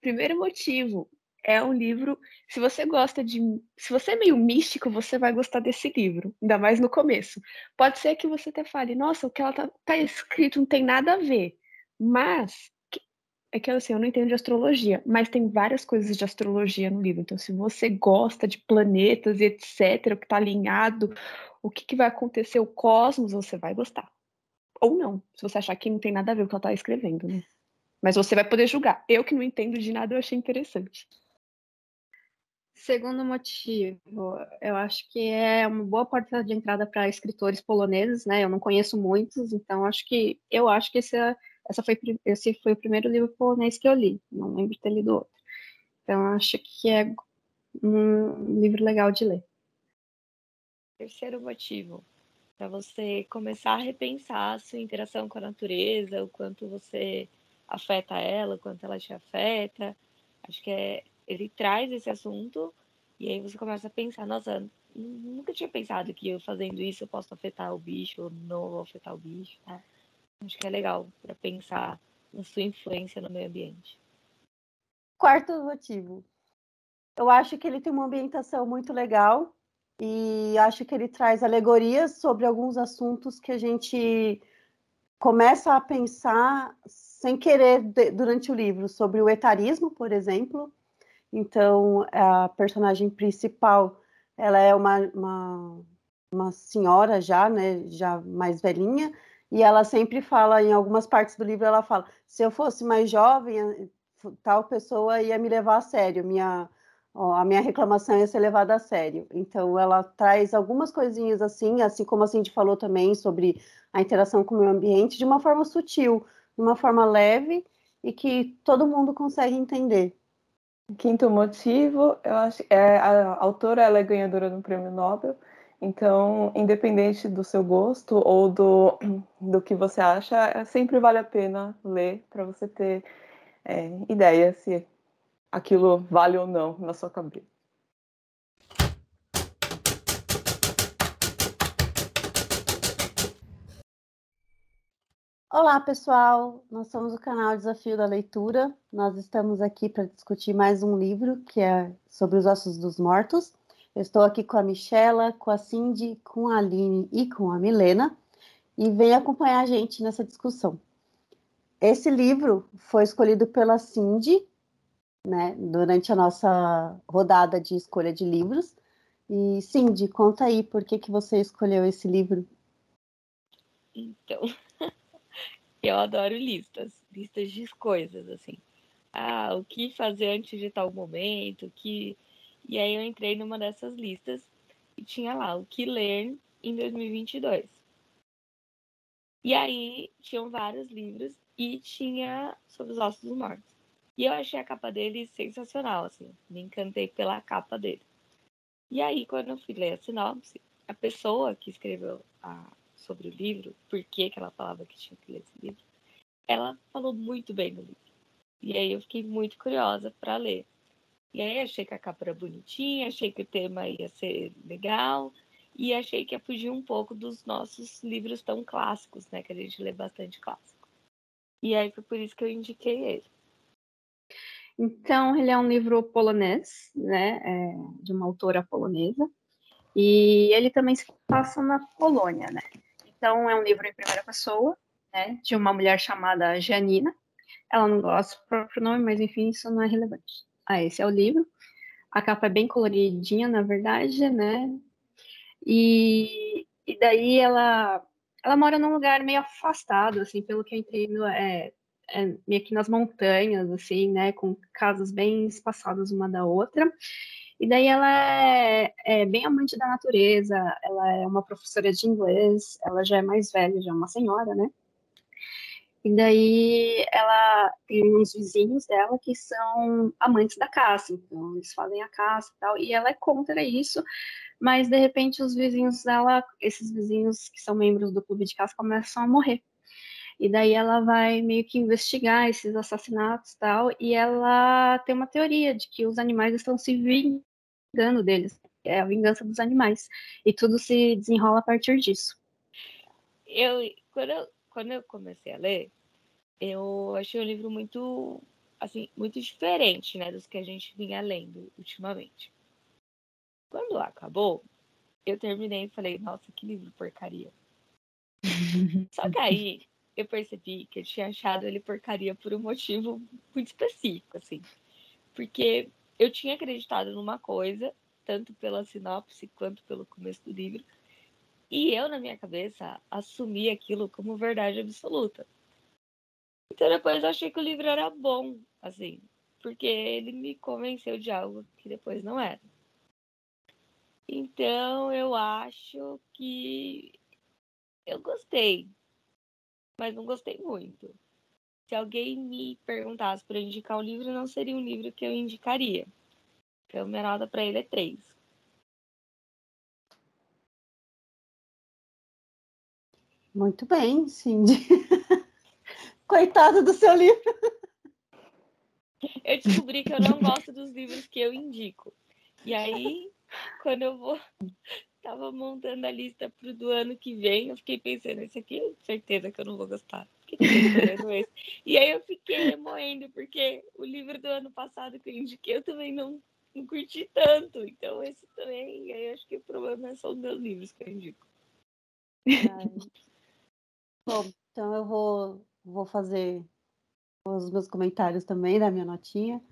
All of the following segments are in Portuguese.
Primeiro motivo, é um livro. Se você gosta de. Se você é meio místico, você vai gostar desse livro, ainda mais no começo. Pode ser que você até fale, nossa, o que ela tá, tá escrito não tem nada a ver. Mas é que assim, eu não entendo de astrologia, mas tem várias coisas de astrologia no livro. Então, se você gosta de planetas e etc., o que está alinhado, o que, que vai acontecer, o cosmos, você vai gostar. Ou não, se você achar que não tem nada a ver com o que ela está escrevendo, né? Mas você vai poder julgar. Eu que não entendo de nada, eu achei interessante. Segundo motivo, eu acho que é uma boa porta de entrada para escritores poloneses, né? Eu não conheço muitos, então acho que eu acho que esse, essa foi, esse foi o primeiro livro polonês que eu li. Não lembro de ter lido outro. Então acho que é um livro legal de ler. Terceiro motivo, para você começar a repensar a sua interação com a natureza, o quanto você afeta ela, quanto ela te afeta. Acho que é ele traz esse assunto e aí você começa a pensar, nossa, nunca tinha pensado que eu fazendo isso eu posso afetar o bicho ou não vou afetar o bicho, tá? Acho que é legal para pensar na sua influência no meio ambiente. Quarto motivo. Eu acho que ele tem uma ambientação muito legal e acho que ele traz alegorias sobre alguns assuntos que a gente começa a pensar sem querer durante o livro, sobre o etarismo, por exemplo, então, a personagem principal, ela é uma, uma, uma senhora já, né, já mais velhinha, e ela sempre fala, em algumas partes do livro, ela fala, se eu fosse mais jovem, tal pessoa ia me levar a sério, minha, a minha reclamação ia ser levada a sério. Então, ela traz algumas coisinhas assim, assim como a Cindy falou também sobre a interação com o meio ambiente, de uma forma sutil, de uma forma leve, e que todo mundo consegue entender. Quinto motivo, eu acho é a autora ela é ganhadora do prêmio Nobel, então independente do seu gosto ou do, do que você acha, é, sempre vale a pena ler para você ter é, ideia se aquilo vale ou não na sua cabeça. Olá, pessoal! Nós somos o canal Desafio da Leitura. Nós estamos aqui para discutir mais um livro que é sobre os ossos dos mortos. Eu estou aqui com a Michela, com a Cindy, com a Aline e com a Milena e vem acompanhar a gente nessa discussão. Esse livro foi escolhido pela Cindy, né, durante a nossa rodada de escolha de livros. E Cindy, conta aí por que, que você escolheu esse livro. Então, eu adoro listas, listas de coisas, assim. Ah, o que fazer antes de tal momento, que... E aí eu entrei numa dessas listas e tinha lá o que ler em 2022. E aí tinham vários livros e tinha sobre os ossos dos mortos. E eu achei a capa dele sensacional, assim. Me encantei pela capa dele. E aí, quando eu fui ler a sinopse, a pessoa que escreveu a, sobre o livro, por que, que ela falava que tinha que ler esse livro, ela falou muito bem do livro. E aí eu fiquei muito curiosa para ler. E aí achei que a capa era bonitinha, achei que o tema ia ser legal e achei que ia fugir um pouco dos nossos livros tão clássicos, né, que a gente lê bastante clássico. E aí foi por isso que eu indiquei ele. Então, ele é um livro polonês, né, é, de uma autora polonesa, e ele também se passa na Polônia, né. Então, é um livro em primeira pessoa, né, de uma mulher chamada Janina. Ela não gosta do próprio nome, mas enfim, isso não é relevante. Ah, esse é o livro. A capa é bem coloridinha, na verdade, né? E, e daí ela, ela mora num lugar meio afastado, assim, pelo que eu entendo, é, é que nas montanhas, assim, né? Com casas bem espaçadas uma da outra. E daí ela é, é, bem amante da natureza, ela é uma professora de inglês, ela já é mais velha, já é uma senhora, né? E daí ela tem uns vizinhos dela que são amantes da caça, então eles fazem a caça e tal, e ela é contra isso, mas de repente os vizinhos dela, esses vizinhos que são membros do clube de caça, começam a morrer. E daí ela vai meio que investigar esses assassinatos e tal, e ela tem uma teoria de que os animais estão se vingando deles. É a vingança dos animais. E tudo se desenrola a partir disso. Eu, quando eu, quando eu comecei a ler, eu achei o livro muito assim, muito diferente, né, dos que a gente vinha lendo ultimamente. Quando acabou, eu terminei e falei, nossa, que livro porcaria. Só que aí eu percebi que eu tinha achado ele porcaria por um motivo muito específico, assim. Porque eu tinha acreditado numa coisa, tanto pela sinopse quanto pelo começo do livro, e eu, na minha cabeça, assumi aquilo como verdade absoluta. Então depois eu achei que o livro era bom, assim, porque ele me convenceu de algo que depois não era. Então eu acho que eu gostei, mas não gostei muito. Se alguém me perguntasse para indicar um livro, não seria um livro que eu indicaria. Então, minha nota para ele é 3. Muito bem, Cindy. Coitado do seu livro. Eu descobri que eu não gosto dos livros que eu indico. E aí, quando eu vou tava montando a lista pro do ano que vem, eu fiquei pensando, esse aqui é certeza que eu não vou gostar. E aí eu fiquei remoendo, porque o livro do ano passado que eu indiquei, eu também não, não curti tanto. Então esse também, e aí eu acho que o problema é só os meus livros que eu indico. Bom, então eu vou, vou fazer os meus comentários também da minha notinha.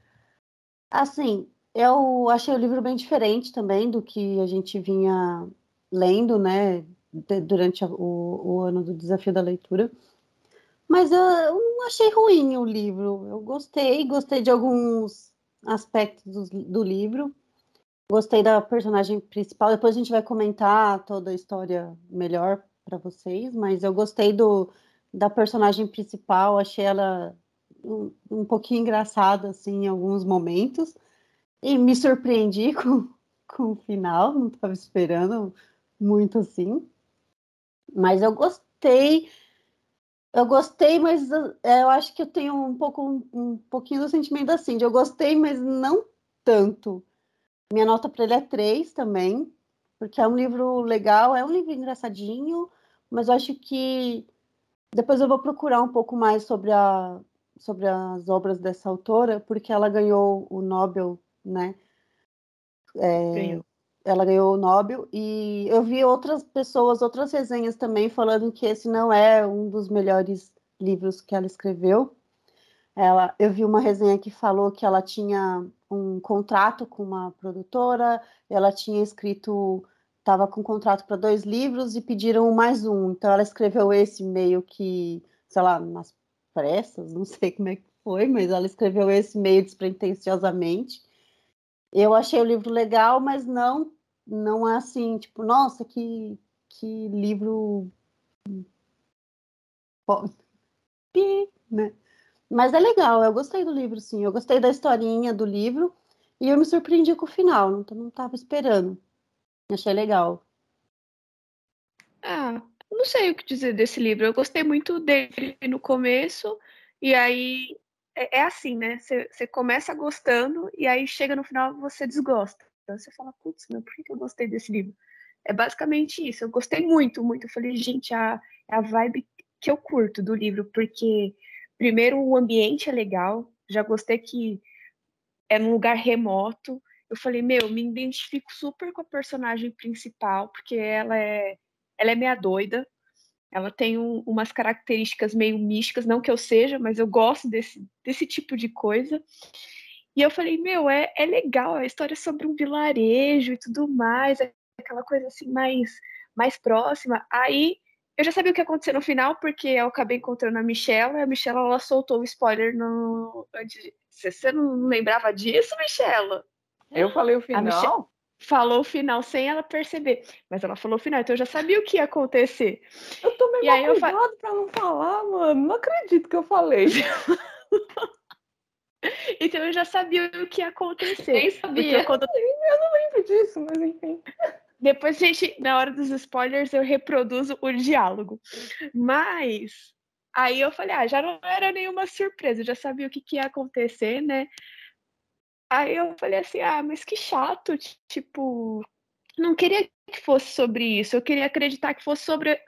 Assim, eu achei o livro bem diferente também do que a gente vinha lendo, né, durante o, o ano do desafio da leitura. Mas eu, não achei ruim o livro. Eu gostei, gostei de alguns aspectos do, do livro. Gostei da personagem principal. Depois a gente vai comentar toda a história melhor para vocês, mas eu gostei do, da personagem principal. Achei ela um, um pouquinho engraçada assim em alguns momentos e me surpreendi com, com o final, não estava esperando muito assim. Mas eu gostei. Eu gostei, mas é, eu acho que eu tenho um pouco um, pouquinho do sentimento assim, de eu gostei, mas não tanto. Minha nota para ele é 3 também, porque é um livro legal, é um livro engraçadinho, mas eu acho que depois eu vou procurar um pouco mais sobre, a, sobre as obras dessa autora, porque ela ganhou o Nobel né? É, ganhou. Ela ganhou o Nobel e eu vi outras pessoas, outras resenhas também falando que esse não é um dos melhores livros que ela escreveu. Ela, eu vi uma resenha que falou que ela tinha um contrato com uma produtora, ela tinha escrito, estava com um contrato para dois livros e pediram mais um. Então ela escreveu esse meio que, sei lá, nas pressas, não sei como é que foi, mas ela escreveu esse meio despretensiosamente. Eu achei o livro legal, mas não não é assim, tipo, nossa, que, que livro né? Mas é legal, eu gostei do livro, sim. Eu gostei da historinha do livro e eu me surpreendi com o final, não, não tava esperando. Achei legal. Ah, não sei o que dizer desse livro. Eu gostei muito dele no começo, e aí é, é assim, né? Você começa gostando e aí chega no final você desgosta. Então você fala, putz, meu, por que eu gostei desse livro? É basicamente isso. Eu gostei muito, muito. Eu falei, gente, a, é a vibe que eu curto do livro, porque primeiro o ambiente é legal. Já gostei que é num lugar remoto. Eu falei, meu, me identifico super com a personagem principal, porque ela é, ela é meia doida. Ela tem um, umas características meio místicas, não que eu seja, mas eu gosto desse, desse tipo de coisa. E eu falei, meu, é, é legal, a história é sobre um vilarejo e tudo mais, é aquela coisa assim mais, mais próxima. Aí eu já sabia o que ia acontecer no final, porque eu acabei encontrando a Michelle, e a Michelle ela soltou o spoiler no. Você não lembrava disso, Michelle? Eu falei o final? Falou o final sem ela perceber. Mas ela falou o final, então eu já sabia o que ia acontecer. Eu tô meio e cuidado fa... pra não falar, mano. Não acredito que eu falei. então eu já sabia o que ia acontecer. Nem sabia. Eu, eu não lembro disso, mas enfim. Depois, gente, na hora dos spoilers, eu reproduzo o diálogo. Mas aí eu falei, ah, já não era nenhuma surpresa, eu já sabia o que, que ia acontecer, né? Aí eu falei assim, ah, mas que chato, tipo, não queria que fosse sobre isso, eu queria acreditar que fosse sobre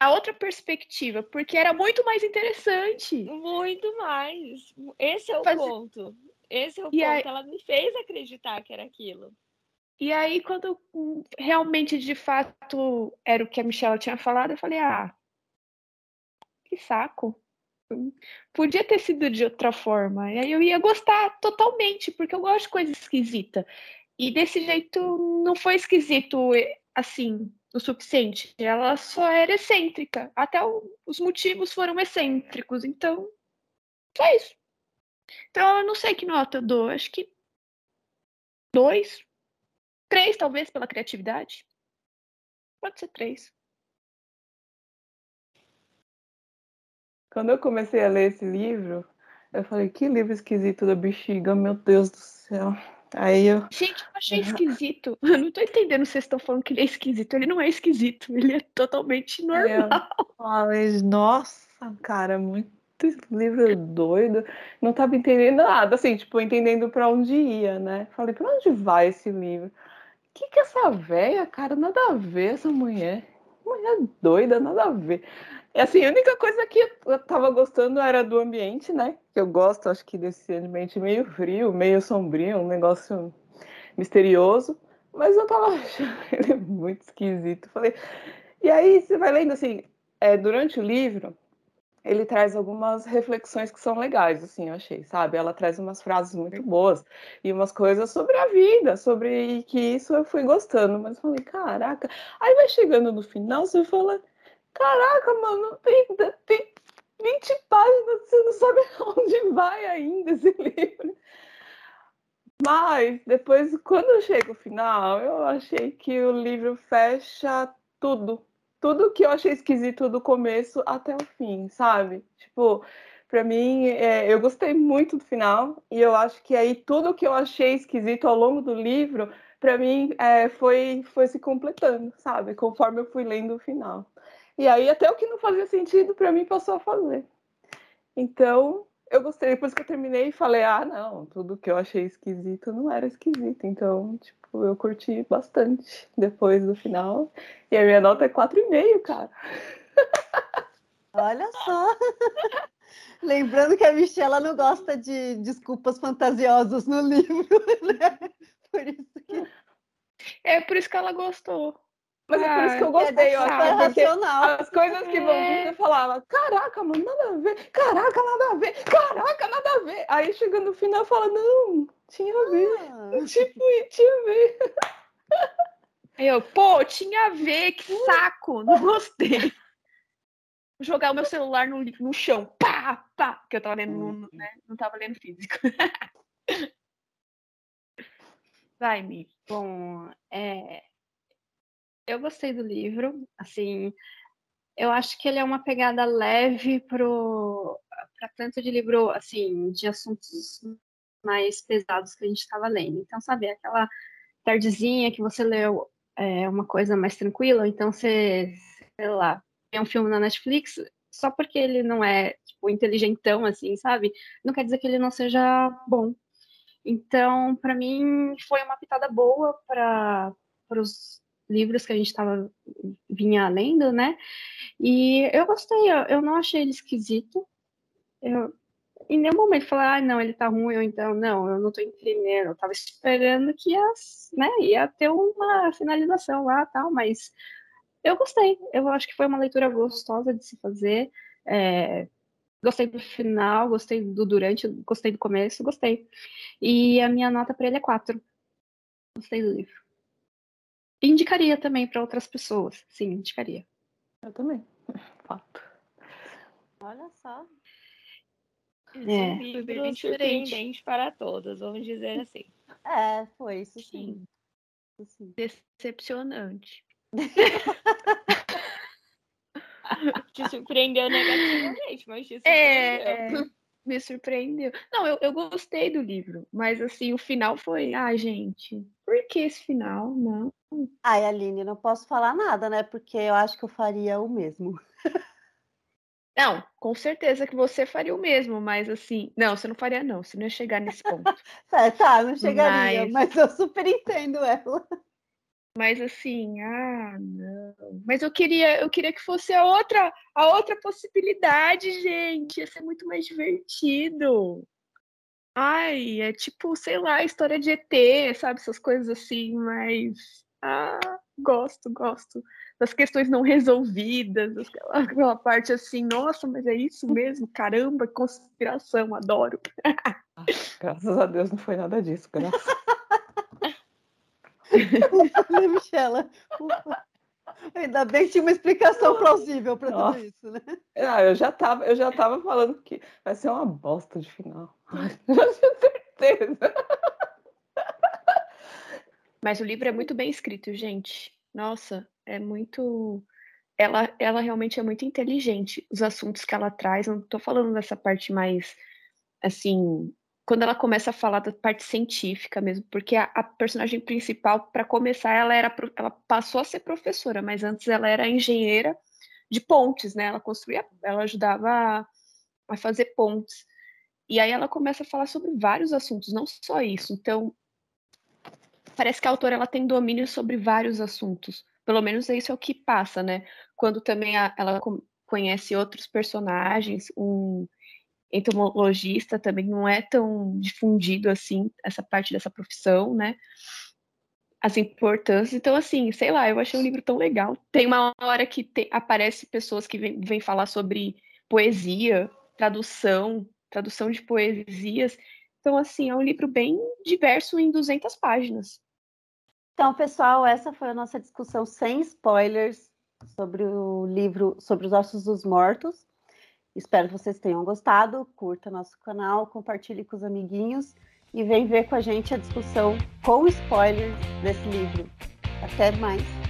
a outra perspectiva, porque era muito mais interessante. Muito mais. Esse é o Faz- ponto. Esse é o E ponto. aí- Ela me fez acreditar que era aquilo. E aí, quando realmente, de fato, era o que a Michelle tinha falado, eu falei, ah, que saco. Podia ter sido de outra forma. E aí eu ia gostar totalmente, porque eu gosto de coisa esquisita. E desse jeito não foi esquisito, eh, assim, o suficiente. Ela só era excêntrica. Até o- os motivos foram excêntricos. Então, só isso. Então, eu não sei que nota eu dou. Acho que dois, três, talvez, pela criatividade. Pode ser três. Quando eu comecei a ler esse livro, eu falei, que livro esquisito da bexiga, meu Deus do céu. Aí eu. Gente, eu achei esquisito. Eu não tô entendendo se vocês estão falando que ele é esquisito. Ele não é esquisito, ele é totalmente normal. Eu falei, nossa, cara, muito livro doido. Não tava entendendo nada, assim, tipo, entendendo pra onde ia, né? Falei, pra onde vai esse livro? Que que essa velha, cara, nada a ver essa mulher. Mulher doida, nada a ver. E assim, a única coisa que eu tava gostando era do ambiente, né? Que eu gosto, acho que desse ambiente meio frio, meio sombrio, um negócio misterioso. Mas eu tava achando ele muito esquisito. Falei. E aí você vai lendo assim, é, durante o livro, ele traz algumas reflexões que são legais, assim, eu achei, sabe? Ela traz umas frases muito boas e umas coisas sobre a vida, sobre que isso eu fui gostando, mas falei, caraca. Aí vai chegando no final, você fala, caraca, mano, tem, tem 20 páginas, você não sabe onde vai ainda esse livro. Mas depois, quando chega o final, eu achei que o livro fecha tudo. Tudo que eu achei esquisito do começo até o fim, sabe? Tipo, pra mim, é, eu gostei muito do final, e eu acho que aí tudo que eu achei esquisito ao longo do livro, pra mim, é, foi, foi se completando, sabe? Conforme eu fui lendo o final. E aí, até o que não fazia sentido, pra mim, passou a fazer. Então, eu gostei, depois que eu terminei, falei, ah, não, tudo que eu achei esquisito não era esquisito. Então, tipo, eu curti bastante depois do final. E a minha nota é 4,5, cara. Olha só. Lembrando que a Michelle não gosta de desculpas fantasiosas no livro, né? Por isso que É por isso que ela gostou. Mas é por isso que eu gostei, eu é acho, porque racional. as coisas que vão É. vir, eu falava, caraca, mano, nada a ver, caraca, nada a ver, caraca, nada a ver. Aí chegando no final, fala, não, tinha a ver, Ah, tipo, tinha a ver. Aí eu, pô, tinha a ver, que saco, não gostei. Vou jogar o meu celular no, no chão, pá, pá, que eu tava lendo, no- né, não tava lendo físico. Vai, Mi. Bom, é, eu gostei do livro, assim, eu acho que ele é uma pegada leve para tanto de livro, assim, de assuntos mais pesados que a gente estava lendo. Então, sabe, aquela tardezinha que você leu é, uma coisa mais tranquila, então você, sei lá, vê um filme na Netflix, só porque ele não é, tipo, inteligentão, assim, sabe? Não quer dizer que ele não seja bom. Então, para mim, foi uma pitada boa para os livros que a gente estava vinha lendo, né? E eu gostei, eu, eu não achei ele esquisito. Eu, em nenhum momento falei, ah, não, ele tá ruim, ou então, não, eu não tô entendendo. Eu tava esperando que ia, né, ia ter uma finalização lá tal, mas eu gostei. Eu acho que foi uma leitura gostosa de se fazer. É, gostei do final, gostei do durante, gostei do começo, gostei. E a minha nota para ele é 4. Gostei do livro. Indicaria também para outras pessoas. Sim, indicaria. Eu também, fato. olha só. É. É. Um livro bem diferente. surpreendente para todas, vamos dizer assim. É, foi isso sim. Isso sim. Decepcionante. Te surpreendeu negativamente, mas te surpreendeu. É, me surpreendeu. Não, eu, eu gostei do livro, mas assim, o final foi, ah, gente, por que esse final? Não. Ai, Aline, não posso falar nada, né? Porque eu acho que eu faria o mesmo. Não, com certeza que você faria o mesmo, mas assim, não, você não faria não, você não ia chegar nesse ponto. É, tá, não chegaria, Mas- mas eu super entendo ela. Mas assim, ah, não. Mas eu queria, eu queria que fosse a outra, a outra possibilidade, gente. Ia ser muito mais divertido. Ai, é tipo, sei lá, história de ET, sabe? Essas coisas assim, mas. Ah, gosto, gosto. Das questões não resolvidas, aquela, aquela parte assim, nossa, mas é isso mesmo? Caramba, conspiração, adoro. Ah, graças a Deus não foi nada disso, graças. né, Michela? Ufa. Ainda bem que tinha uma explicação plausível para tudo isso, né? Ah, eu já tava, eu já tava falando que vai ser uma bosta de final. Já tinha certeza. Mas o livro é muito bem escrito, gente. Nossa, é muito. Ela, ela realmente é muito inteligente. Os assuntos que ela traz, não estou falando dessa parte mais assim quando ela começa a falar da parte científica mesmo, porque a, a personagem principal, para começar, ela era ela passou a ser professora, mas antes ela era engenheira de pontes, né? Ela construía, ela ajudava a, a fazer pontes. E aí ela começa a falar sobre vários assuntos, não só isso. Então, parece que a autora ela tem domínio sobre vários assuntos. Pelo menos isso é o que passa, né? Quando também a, ela conhece outros personagens, um entomologista também não é tão difundido assim, essa parte dessa profissão, né? As importâncias. Então, assim, sei lá, eu achei o livro tão legal. Tem uma hora que te, aparece pessoas que vêm vem falar sobre poesia, tradução, tradução de poesias. Então, assim, é um livro bem diverso em 200 páginas. Então, pessoal, essa foi a nossa discussão sem spoilers sobre o livro Sobre os Ossos dos Mortos. Espero que vocês tenham gostado. Curta nosso canal, compartilhe com os amiguinhos e vem ver com a gente a discussão com spoilers desse livro. Até mais!